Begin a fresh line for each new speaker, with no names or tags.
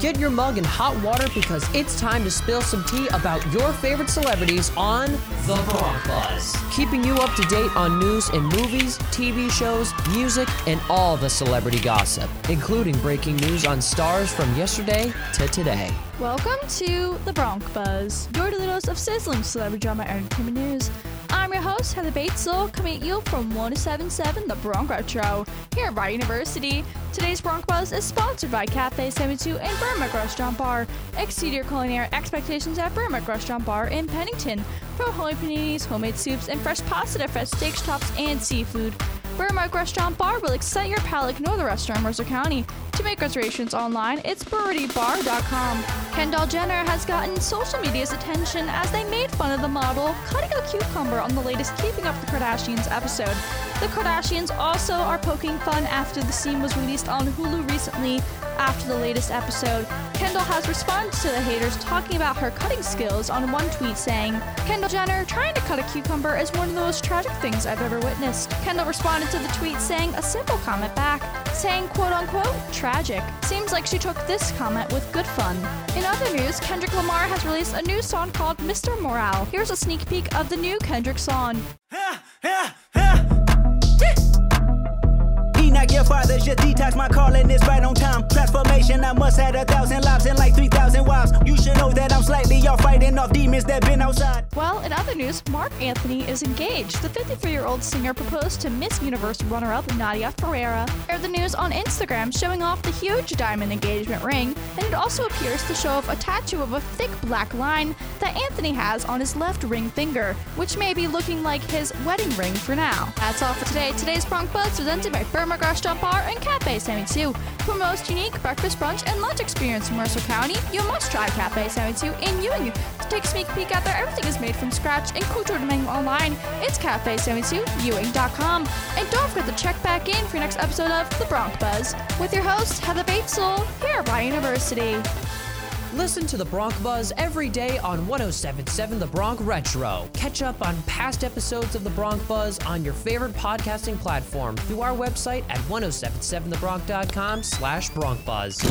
Get your mug in hot water because it's time to spill some tea about your favorite celebrities on The Bronc Buzz. Keeping you up to date on news in movies, TV shows, music, and all the celebrity gossip, including breaking news on stars from yesterday to today.
Welcome to The Bronc Buzz, your daily dose of sizzling celebrity drama and entertainment news. I'm your host, Heather Batezel, coming at you from 1077 The Bronc Retro, here at Rider University. Today's Bronc Buzz is sponsored by Cafe 72 and Burmac Restaurant Bar. Exceed your culinary expectations at Burmac Restaurant Bar in Pennington. From homemade paninis, homemade soups, and fresh pasta fresh steaks, chops, and seafood. Burmac Restaurant Bar will excite your palate no other restaurant in Mercer County. To make reservations online, it's birdiebar.com. Kendall Jenner has gotten social media's attention as they made fun of the model cutting a cucumber on the latest Keeping Up the Kardashians episode. The Kardashians also are poking fun after the scene was released on Hulu recently after the latest episode. Kendall has responded to the haters talking about her cutting skills on one tweet saying, Kendall Jenner trying to cut a cucumber is one of the most tragic things I've ever witnessed. Kendall responded to the tweet saying a simple comment back, saying quote unquote tragic. Seems like she took this comment with good fun. In other news, Kendrick Lamar has released a new song called Mr. Morale. Here's a sneak peek of the new Kendrick song.
Your father should detox. My calling is right on time. Transformation, I must a thousand lives and like 3,000 wives. You should know that I'm slightly off fighting off demons that been outside.
Well, in other news, Marc Anthony is engaged. The 53 year old singer proposed to Miss Universe runner up Nadia Ferreira. Aired the news on Instagram showing off the huge diamond engagement ring, and it also appears to show off a tattoo of a thick black line that Anthony has on his left ring finger, which may be looking like his wedding ring for now. That's all for today. Today's Bronc Buzz presented by Burma Restaurant Bar and Cafe 72. For most unique breakfast, brunch, and lunch experience in Mercer County, you must try Cafe 72 in Ewing. To take peek out there, everything is made from scratch and cultured menu online. It's cafe72ewing.com. And don't forget to check back in for your next episode of The Bronc Buzz with your host, Heather Batezel, here at Rider University.
Listen to the Bronc Buzz every day on 1077 The Bronc Retro. Catch up on past episodes of the Bronc Buzz on your favorite podcasting platform through our website at 1077thebronc.com slash Bronc Buzz.